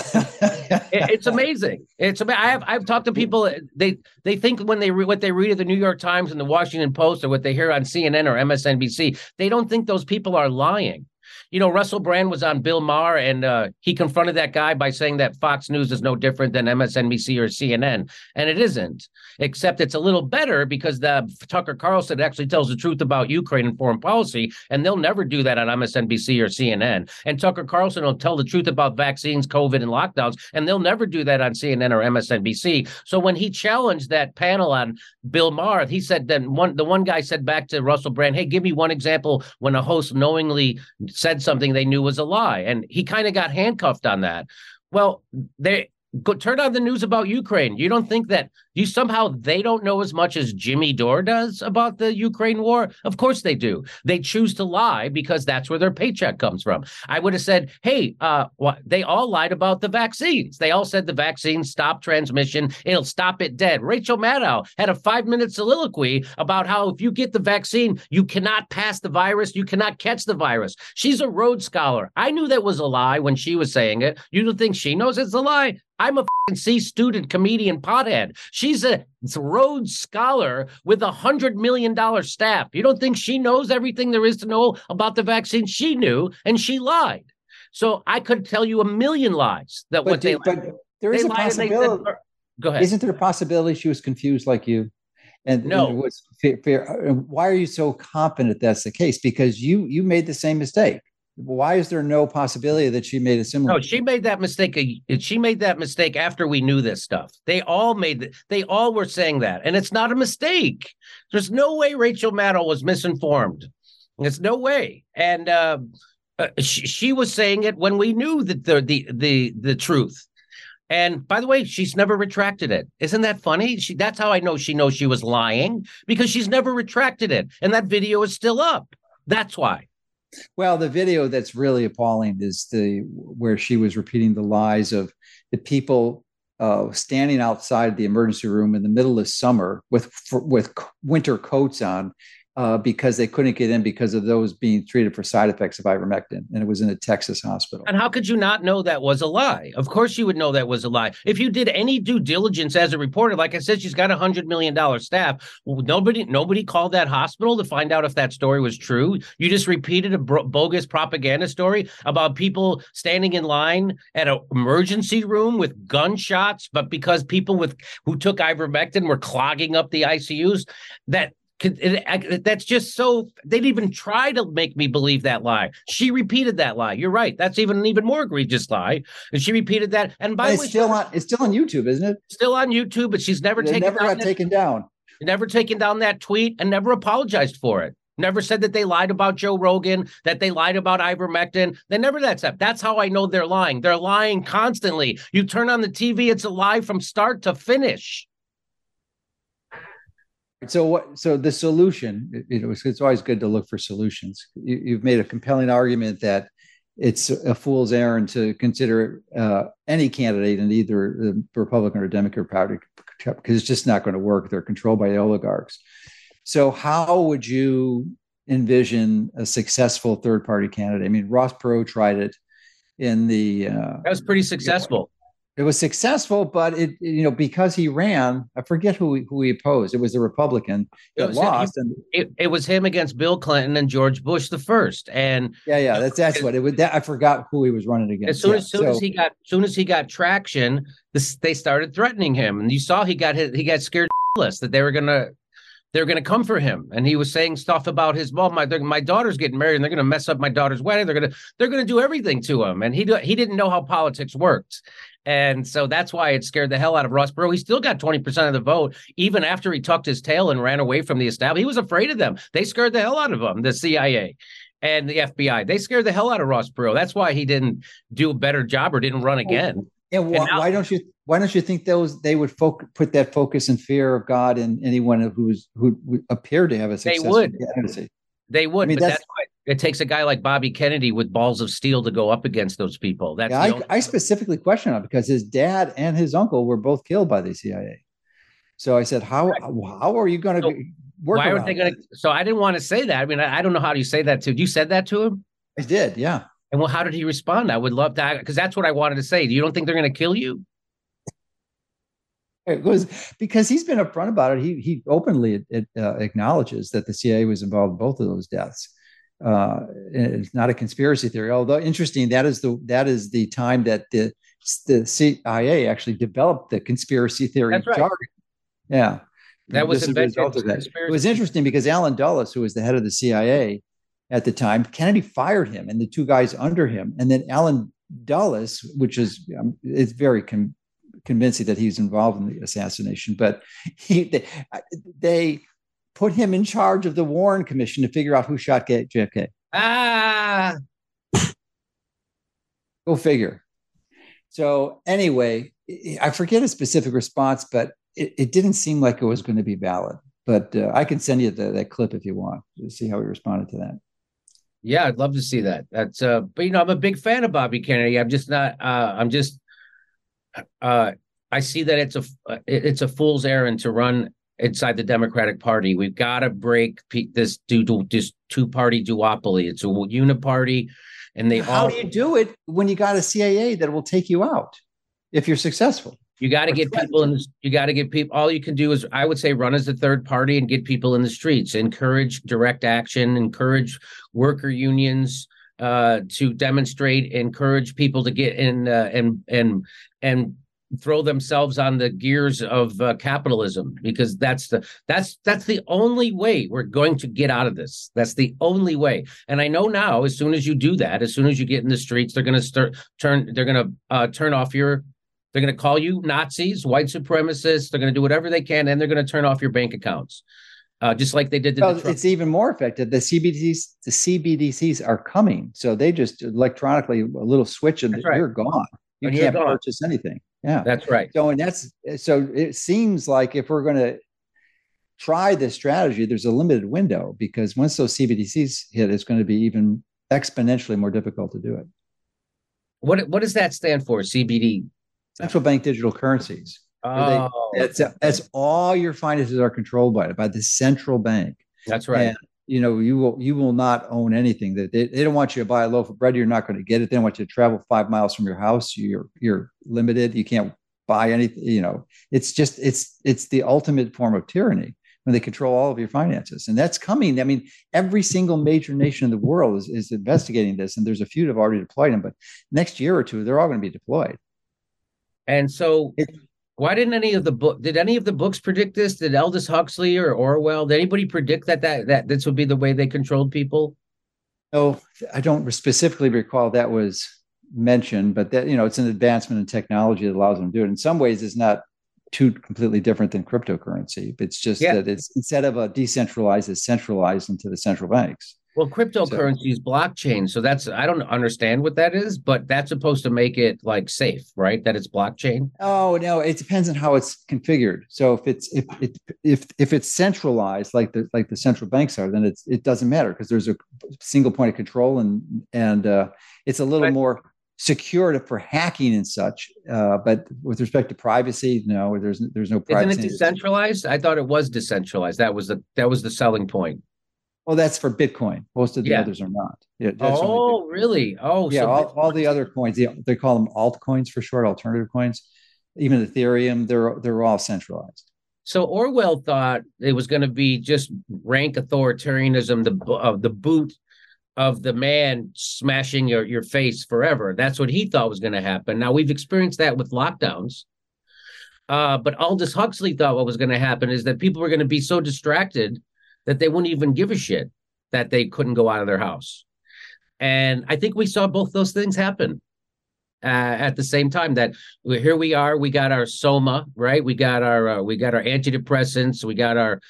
it's amazing it's i have i've talked to people they they think when they re- what they read at the new york times and the washington post or what they hear on cnn or msnbc they don't think those people are lying you know, Russell Brand was on Bill Maher and uh, he confronted that guy by saying that Fox News is no different than MSNBC or CNN. And it isn't, except it's a little better because the Tucker Carlson actually tells the truth about Ukraine and foreign policy. And they'll never do that on MSNBC or CNN. And Tucker Carlson will tell the truth about vaccines, COVID, and lockdowns. And they'll never do that on CNN or MSNBC. So when he challenged that panel on Bill Maher, he said then one the one guy said back to Russell Brand, hey, give me one example when a host knowingly said something they knew was a lie. And he kind of got handcuffed on that. Well, they go turn on the news about Ukraine. You don't think that you somehow they don't know as much as Jimmy Dore does about the Ukraine war? Of course they do. They choose to lie because that's where their paycheck comes from. I would have said, "Hey, uh, they all lied about the vaccines. They all said the vaccines stop transmission. It'll stop it dead." Rachel Maddow had a five-minute soliloquy about how if you get the vaccine, you cannot pass the virus, you cannot catch the virus. She's a Rhodes Scholar. I knew that was a lie when she was saying it. You don't think she knows it's a lie? I'm a C student, comedian, pothead. She's a Rhodes Scholar with a hundred million dollar staff. You don't think she knows everything there is to know about the vaccine? She knew, and she lied. So I could tell you a million lies that but what they. But there is they a possibility. Said, go ahead. Isn't there a possibility she was confused like you? And no, and was fair, fair. Why are you so confident that's the case? Because you you made the same mistake why is there no possibility that she made a similar no she made that mistake she made that mistake after we knew this stuff they all made they all were saying that and it's not a mistake there's no way rachel maddow was misinformed there's no way and uh, uh, she, she was saying it when we knew that the the the, the truth and by the way, she's never retracted it. Isn't that funny? She, that's how I know she knows she was lying because she's never retracted it. And that video is still up. That's why. Well, the video that's really appalling is the where she was repeating the lies of the people uh, standing outside the emergency room in the middle of summer with for, with winter coats on uh, because they couldn't get in because of those being treated for side effects of ivermectin, and it was in a Texas hospital. And how could you not know that was a lie? Of course, you would know that was a lie. If you did any due diligence as a reporter, like I said, she's got a hundred million dollar staff. Nobody, nobody called that hospital to find out if that story was true. You just repeated a bogus propaganda story about people standing in line at an emergency room with gunshots, but because people with who took ivermectin were clogging up the ICUs, that that's just so they didn't even try to make me believe that lie. She repeated that lie. You're right. That's even an even more egregious lie. And she repeated that. And by it's still on it's still on YouTube, isn't it? Still on YouTube, but she's never taken never got that, taken down. Never taken down that tweet and never apologized for it. Never said that they lied about Joe Rogan, that they lied about ivermectin. They never that stuff. That's how I know they're lying. They're lying constantly. You turn on the TV, it's a lie from start to finish. So what? So the solution, you know, it's, it's always good to look for solutions. You, have made a compelling argument that it's a fool's errand to consider uh, any candidate in either the Republican or Democrat party because it's just not going to work. They're controlled by the oligarchs. So how would you envision a successful third party candidate? I mean, Ross Perot tried it in the. Uh, that was pretty successful. It was successful, but it you know because he ran, I forget who he, who he opposed. It was a Republican that lost, him, and it, it was him against Bill Clinton and George Bush the first. And yeah, yeah, that's that's what it was. That, I forgot who he was running against. As soon yeah, as soon so, as he got soon as he got traction, this they started threatening him, and you saw he got hit, he got scared that they were gonna they're going to come for him and he was saying stuff about his mom my my daughter's getting married and they're going to mess up my daughter's wedding they're going to they're going to do everything to him and he he didn't know how politics worked and so that's why it scared the hell out of Ross Perot. He still got 20% of the vote, even after he tucked his tail and ran away from the establishment. He was afraid of them. They scared the hell out of him, the CIA and the FBI. They scared the hell out of Ross Perot. That's why he didn't do a better job or didn't run oh, again. Yeah, why, now, why don't you why don't you think those they would focus, put that focus and fear of God in anyone who's who, who appeared to have a successful they would. candidacy? They would, I mean, but that's, that's why it takes a guy like Bobby Kennedy with balls of steel to go up against those people. That's yeah, I, I, specifically question it because his dad and his uncle were both killed by the CIA. So I said, how right. how are you going to so work? Why are they going to? So I didn't want to say that. I mean, I, I don't know how you say that to. You said that to him. I did, yeah. And well, how did he respond? I would love to, because that's what I wanted to say. Do you don't think they're going to kill you? It was because he's been upfront about it. He he openly it, uh, acknowledges that the CIA was involved in both of those deaths. Uh, it's not a conspiracy theory, although interesting. That is the that is the time that the the CIA actually developed the conspiracy theory That's right. jargon. Yeah, that was a result of that. It was interesting because Allen Dulles, who was the head of the CIA at the time, Kennedy fired him and the two guys under him, and then Allen Dulles, which is um, it's very com- convincing that he's involved in the assassination, but he they, they, put him in charge of the Warren Commission to figure out who shot JFK. Ah, go figure. So anyway, I forget a specific response, but it, it didn't seem like it was going to be valid. But uh, I can send you the, that clip if you want to see how he responded to that. Yeah, I'd love to see that. That's uh, but you know, I'm a big fan of Bobby Kennedy. I'm just not. Uh, I'm just uh, I see that it's a it's a fool's errand to run inside the Democratic Party. We've got to break this do this two party duopoly. It's a uniparty, and they how all. do you do it when you got a CIA that will take you out if you're successful? You got to get people in. You got to get people. All you can do is, I would say, run as a third party and get people in the streets. Encourage direct action. Encourage worker unions uh, to demonstrate. Encourage people to get in uh, and and and throw themselves on the gears of uh, capitalism because that's the that's that's the only way we're going to get out of this that's the only way and i know now as soon as you do that as soon as you get in the streets they're going to start turn they're going to uh, turn off your they're going to call you nazis white supremacists they're going to do whatever they can and they're going to turn off your bank accounts uh, just like they did. well, it's even more effective. The CBDCs, the CBDCs are coming, so they just electronically a little switch and right. you're gone. You can't purchase anything. Yeah, that's right. So, and that's so it seems like if we're going to try this strategy, there's a limited window because once those CBDCs hit, it's going to be even exponentially more difficult to do it. What what does that stand for? CBD, central bank digital currencies. Oh, they, that's that's all your finances are controlled by by the central bank. That's right. And you know you will you will not own anything. That they, they don't want you to buy a loaf of bread. You're not going to get it. They don't want you to travel five miles from your house. You're you're limited. You can't buy anything you know it's just it's it's the ultimate form of tyranny when they control all of your finances. And that's coming. I mean every single major nation in the world is, is investigating this and there's a few that have already deployed them but next year or two they're all going to be deployed. And so it, why didn't any of the book? Did any of the books predict this? Did Aldous Huxley or Orwell? Did anybody predict that that that this would be the way they controlled people? No, I don't specifically recall that was mentioned, but that you know, it's an advancement in technology that allows them to do it. In some ways, it's not too completely different than cryptocurrency. It's just yeah. that it's instead of a decentralized, it's centralized into the central banks. Well, cryptocurrency so, is blockchain. So that's I don't understand what that is, but that's supposed to make it like safe, right? That it's blockchain. Oh no, it depends on how it's configured. So if it's if it if if it's centralized like the like the central banks are, then it's it doesn't matter because there's a single point of control and and uh, it's a little more secure for hacking and such. Uh, but with respect to privacy, no, there's there's no privacy. Isn't it decentralized? I thought it was decentralized. That was the that was the selling point. Oh, that's for Bitcoin. Most of the yeah. others are not. Yeah. Oh, really? Oh, yeah. So all, all the other coins, they call them altcoins for short, alternative coins. Even Ethereum, they're they're all centralized. So Orwell thought it was going to be just rank authoritarianism, the uh, the boot of the man smashing your your face forever. That's what he thought was going to happen. Now we've experienced that with lockdowns. Uh, but Aldous Huxley thought what was going to happen is that people were going to be so distracted that they wouldn't even give a shit that they couldn't go out of their house. And I think we saw both those things happen uh, at the same time. That here we are, we got our soma, right? We got our uh, we got our antidepressants, we got our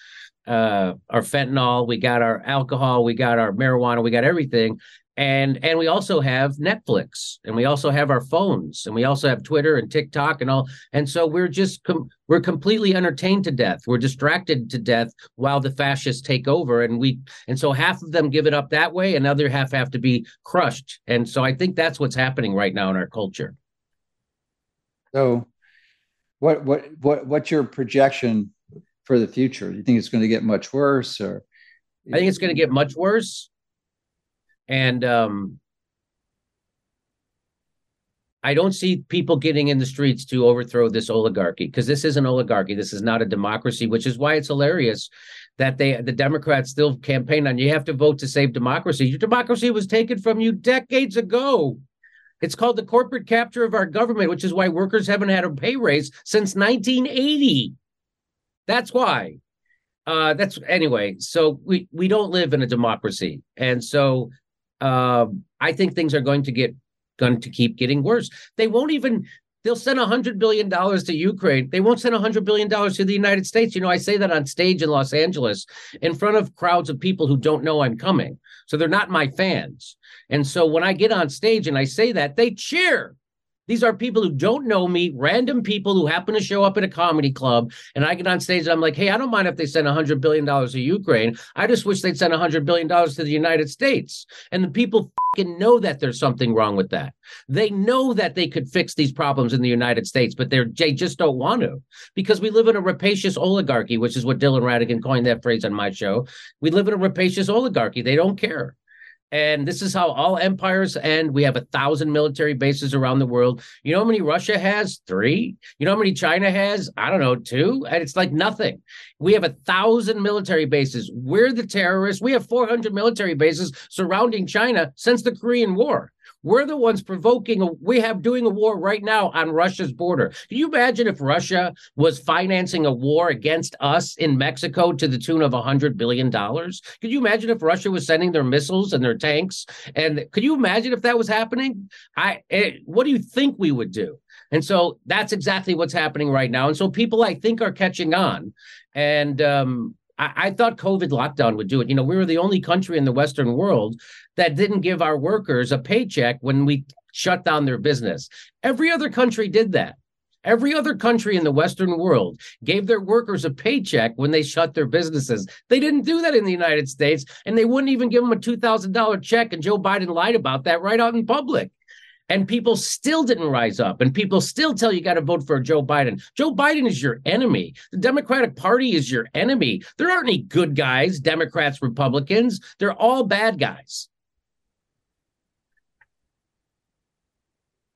uh, our fentanyl, we got our alcohol, we got our marijuana, we got everything, and and we also have netflix and we also have our phones and we also have twitter and tiktok and all. And so we're just com- we're completely entertained to death. We're distracted to death while the fascists take over and we and so half of them give it up that way and other half have to be crushed. And so i think that's what's happening right now in our culture. So what what what what's your projection for the future? Do you think it's going to get much worse or? I think it's going to get much worse and um, I don't see people getting in the streets to overthrow this oligarchy because this is an oligarchy. This is not a democracy, which is why it's hilarious that they the Democrats still campaign on you have to vote to save democracy. Your democracy was taken from you decades ago. It's called the corporate capture of our government, which is why workers haven't had a pay raise since 1980. That's why. Uh, that's anyway. So we we don't live in a democracy, and so uh, I think things are going to get going to keep getting worse. They won't even they'll send a hundred billion dollars to Ukraine. They won't send a hundred billion dollars to the United States. You know, I say that on stage in Los Angeles in front of crowds of people who don't know I'm coming. So they're not my fans. And so when I get on stage and I say that, they cheer. These are people who don't know me, random people who happen to show up at a comedy club. And I get on stage and I'm like, hey, I don't mind if they send $100 billion to Ukraine. I just wish they'd send $100 billion to the United States. And the people know that there's something wrong with that. They know that they could fix these problems in the United States, but they're, they just don't want to because we live in a rapacious oligarchy, which is what Dylan Ratigan coined that phrase on my show. We live in a rapacious oligarchy. They don't care. And this is how all empires end. We have a thousand military bases around the world. You know how many Russia has? Three. You know how many China has? I don't know, two. And it's like nothing. We have a thousand military bases. We're the terrorists. We have 400 military bases surrounding China since the Korean War. We're the ones provoking. We have doing a war right now on Russia's border. Can you imagine if Russia was financing a war against us in Mexico to the tune of hundred billion dollars? Could you imagine if Russia was sending their missiles and their tanks? And could you imagine if that was happening? I. It, eh, what do you think we would do? And so that's exactly what's happening right now. And so people, I think, are catching on. And um, I, thought COVID lockdown would do it. You know, we were the only country in the Western world that didn't give our workers a paycheck when we shut down their business. Every other country did that. Every other country in the Western world gave their workers a paycheck when they shut their businesses. They didn't do that in the United States, and they wouldn't even give them a $2,000 check. And Joe Biden lied about that right out in public and people still didn't rise up and people still tell you got to vote for joe biden joe biden is your enemy the democratic party is your enemy there aren't any good guys democrats republicans they're all bad guys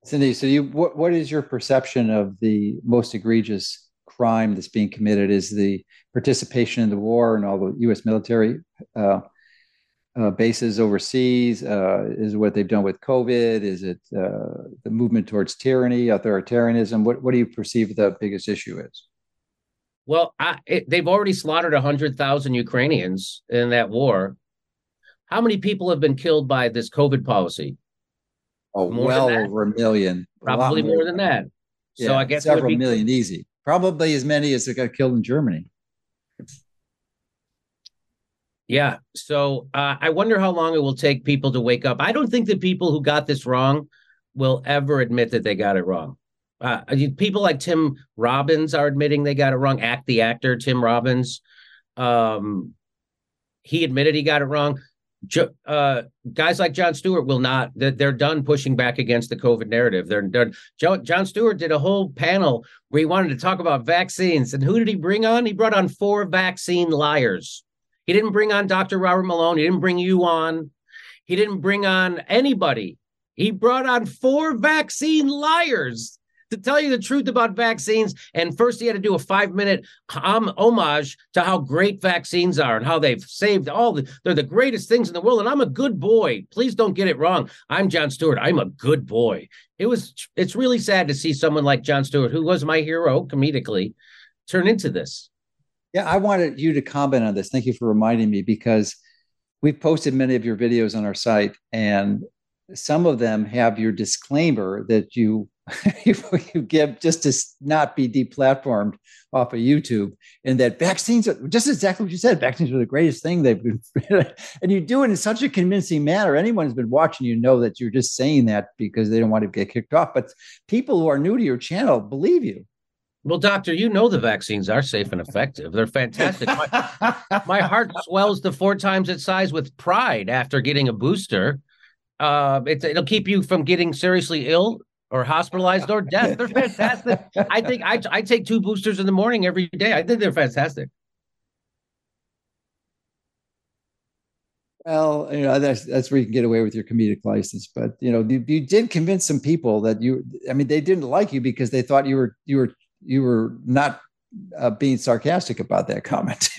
cindy so you what, what is your perception of the most egregious crime that's being committed is the participation in the war and all the u.s military uh, uh, bases overseas? Uh, is what they've done with COVID? Is it uh, the movement towards tyranny, authoritarianism? What, what do you perceive the biggest issue is? Well, I, it, they've already slaughtered 100,000 Ukrainians in that war. How many people have been killed by this COVID policy? Oh, more well over a million. Probably more, more, than that. Yeah, so I guess several be- million easy. Probably as many as that got killed in Germany. Yeah. So uh, I wonder how long it will take people to wake up. I don't think the people who got this wrong will ever admit that they got it wrong. Uh, people like Tim Robbins are admitting they got it wrong. Act the actor, Tim Robbins. Um, he admitted he got it wrong. Uh, guys like Jon Stewart will not. They're, done pushing back against the COVID narrative. They're done. Jon Stewart did a whole panel where he wanted to talk about vaccines, and who did he bring on? He brought on four vaccine liars He didn't bring on Dr. Robert Malone. He didn't bring you on. He didn't bring on anybody. He brought on four vaccine liars to tell you the truth about vaccines. And first, he had to do a five minute homage to how great vaccines are and how they've saved all the, they're the greatest things in the world. And I'm a good boy. Please don't get it wrong. I'm Jon Stewart. I'm a good boy. It was, it's really sad to see someone like Jon Stewart, who was my hero comedically, turn into this. Yeah, I wanted you to comment on this. Thank you for reminding me because we've posted many of your videos on our site and some of them have your disclaimer that you you give just to not be deplatformed off of YouTube, and that vaccines are just exactly what you said. Vaccines are the greatest thing they've been, and you do it in such a convincing manner. Anyone who's been watching you know that you're just saying that because they don't want to get kicked off. But people who are new to your channel believe you. Well, doctor, you know the vaccines are safe and effective. They're fantastic. My, my heart swells to four times its size with pride after getting a booster. Uh, it, it'll keep you from getting seriously ill or hospitalized or death. They're fantastic. I think I, I take two boosters in the morning every day. I think they're fantastic. Well, you know that's that's where you can get away with your comedic license. But you know, you, you did convince some people that you. I mean, they didn't like you because they thought you were you were you were not uh, being sarcastic about that comment.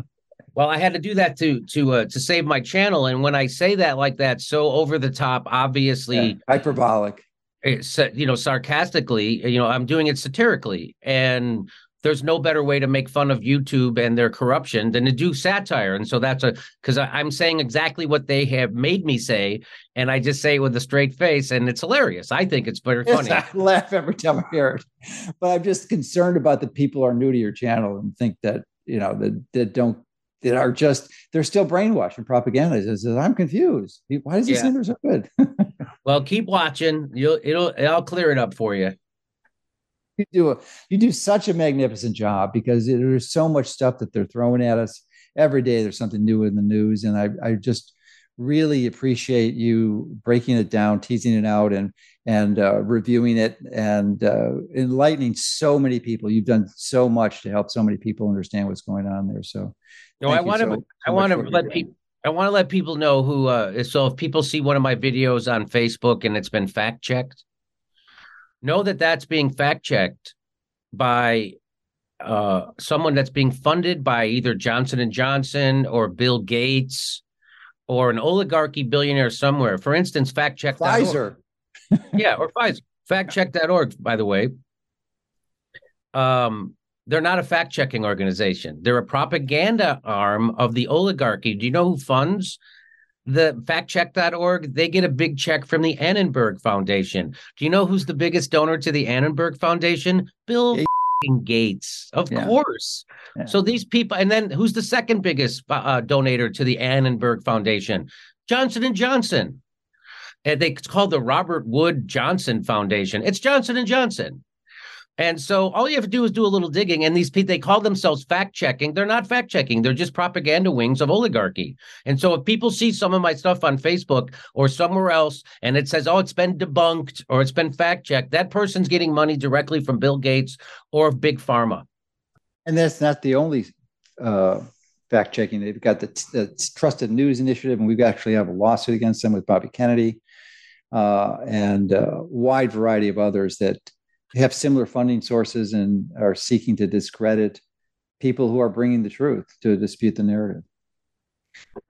well, I had to do that to to uh, to save my channel, and when I say that like that, so over the top, obviously yeah, hyperbolic Eh, you know sarcastically you know i'm doing it satirically and there's no better way to make fun of youtube and their corruption than to do satire. And so that's a because i'm saying exactly what they have made me say and i just say it with a straight face and it's hilarious. I think it's very funny. Yes, i laugh every time i hear it. But i'm just concerned about the people who are new to your channel and think that you know that, that don't that are just they're still brainwashed and propaganda. I'm confused. Why does he yeah. they're so good? well, keep watching. You'll it'll I'll clear it up for you. You do a, you do such a magnificent job because there's so much stuff that they're throwing at us every day. There's something new in the news, and I I just really appreciate you breaking it down, teasing it out, and and uh, reviewing it and uh, enlightening so many people. You've done so much to help so many people understand what's going on there. So, no, I want to so, I want to let people. I want to let people know who. Uh, so, if people see one of my videos on Facebook and it's been fact checked, know that that's being fact checked by uh, someone that's being funded by either Johnson and Johnson or Bill Gates or an oligarchy billionaire somewhere. For instance, fact check Pfizer. yeah, or Pfizer. Factcheck.org, by the way. Um, they're not a fact checking organization. They're a propaganda arm of the oligarchy. Do you know who funds the factcheck.org? They get a big check from the Annenberg Foundation. Do you know who's the biggest donor to the Annenberg Foundation? Bill Gates, of yeah. course. Yeah. So these people, and then who's the second biggest uh, uh donator to the Annenberg Foundation? Johnson and Johnson. And they, it's called the Robert Wood Johnson Foundation. It's Johnson and Johnson. And so all you have to do is do a little digging. And these people, they call themselves fact checking. They're not fact checking. They're just propaganda wings of oligarchy. And so if people see some of my stuff on Facebook or somewhere else and it says, oh, it's been debunked or it's been fact checked, that person's getting money directly from Bill Gates or Big Pharma. And that's not the only uh, fact checking. They've got the, the, Trusted News Initiative, and we actually have a lawsuit against them with Bobby Kennedy uh, and a wide variety of others that have similar funding sources and are seeking to discredit people who are bringing the truth to dispute the narrative.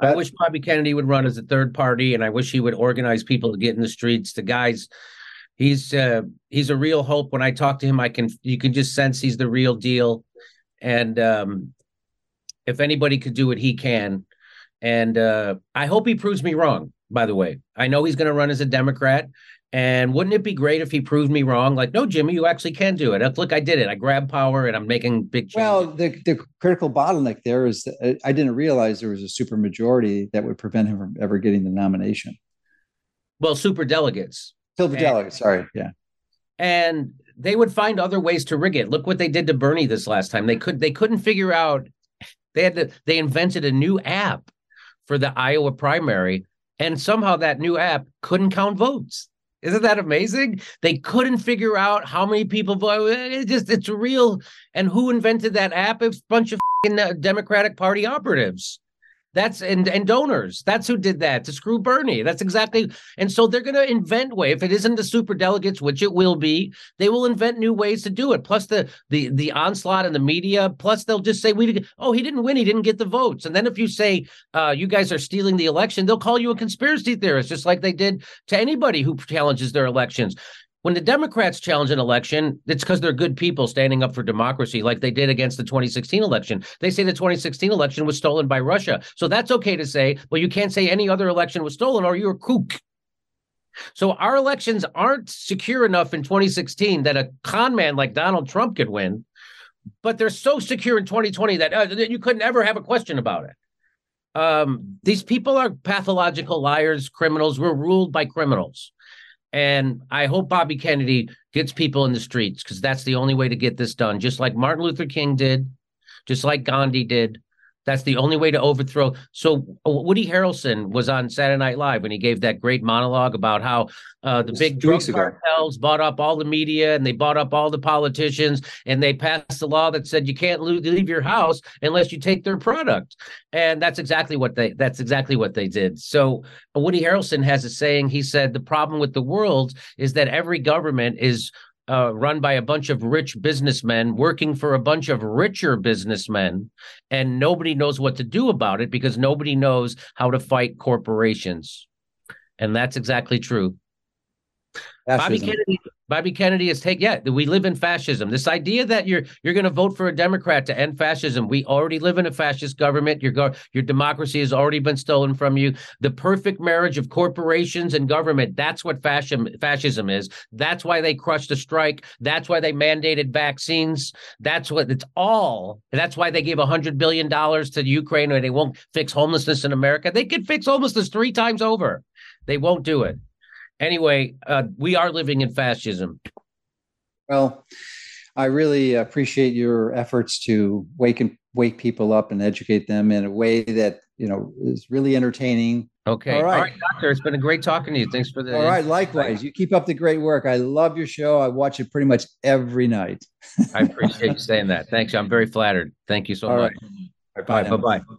I wish Bobby Kennedy would run as a third party, and I wish he would organize people to get in the streets. The guys, he's uh, he's a real hope. When I talk to him, I can you can just sense he's the real deal. And um, if anybody could do it, he can. And uh, I hope he proves me wrong. By the way, I know he's going to run as a Democrat, and wouldn't it be great if he proved me wrong? Like, no, Jimmy, you actually can do it. Look, I did it. I grabbed power and I'm making big changes. Well, the, the critical bottleneck there is uh, I didn't realize there was a super majority that would prevent him from ever getting the nomination. Well, super delegates. Super delegates, sorry. Yeah. And they would find other ways to rig it. Look what they did to Bernie this last time. They could they couldn't figure out they had to they invented a new app for the Iowa primary, and somehow that new app couldn't count votes. Isn't that amazing? They couldn't figure out how many people vote. It just it's real. And who invented that app? It's a bunch of uh, Democratic Party operatives. That's and and donors. That's who did that to screw Bernie. That's exactly. And so they're going to invent way. If it isn't the super delegates, which it will be, they will invent new ways to do it. Plus the the the onslaught in the media. Plus they'll just say we oh he didn't win. He didn't get the votes. And then if you say uh, you guys are stealing the election, they'll call you a conspiracy theorist, just like they did to anybody who challenges their elections. When the Democrats challenge an election, it's because they're good people standing up for democracy, like they did against the 2016 election. They say the 2016 election was stolen by Russia. So that's okay to say, well, you can't say any other election was stolen or you're a kook. So our elections aren't secure enough in 2016 that a con man like Donald Trump could win, but they're so secure in 2020 that, uh, that you couldn't ever have a question about it. Um, these people are pathological liars, criminals. We're ruled by criminals. And I hope Bobby Kennedy gets people in the streets because that's the only way to get this done, just like Martin Luther King did, just like Gandhi did, that's the only way to overthrow. So uh, Woody Harrelson was on Saturday Night Live when he gave that great monologue about how uh, the big drug cartels bought up all the media and they bought up all the politicians and they passed a law that said you can't leave your house unless you take their product. And that's exactly what they that's exactly what they did. So Woody Harrelson has a saying. He said the problem with the world is that every government is uh, run by a bunch of rich businessmen working for a bunch of richer businessmen, and nobody knows what to do about it because nobody knows how to fight corporations. And that's exactly true. Bobby Kennedy, Bobby Kennedy is take yeah, we live in fascism. This idea that you're you're going to vote for a Democrat to end fascism. We already live in a fascist government. Your go- your democracy has already been stolen from you. The perfect marriage of corporations and government, that's what fascism fascism is. That's why they crushed a strike. That's why they mandated vaccines. That's what it's all. That's why they gave 100 billion dollars to Ukraine or they won't fix homelessness in America. They could fix homelessness 3 times over. They won't do it anyway, uh, we are living in fascism. Well, I really appreciate your efforts to wake and wake people up and educate them in a way that you know is really entertaining. Okay. All right. All right, doctor. It's been a great talking to you. Thanks for the. All right. Likewise. You keep up the great work. I love your show. I watch it pretty much every night. I appreciate you saying that. Thanks. I'm very flattered. Thank you so All much. Right. Bye. Bye. Bye.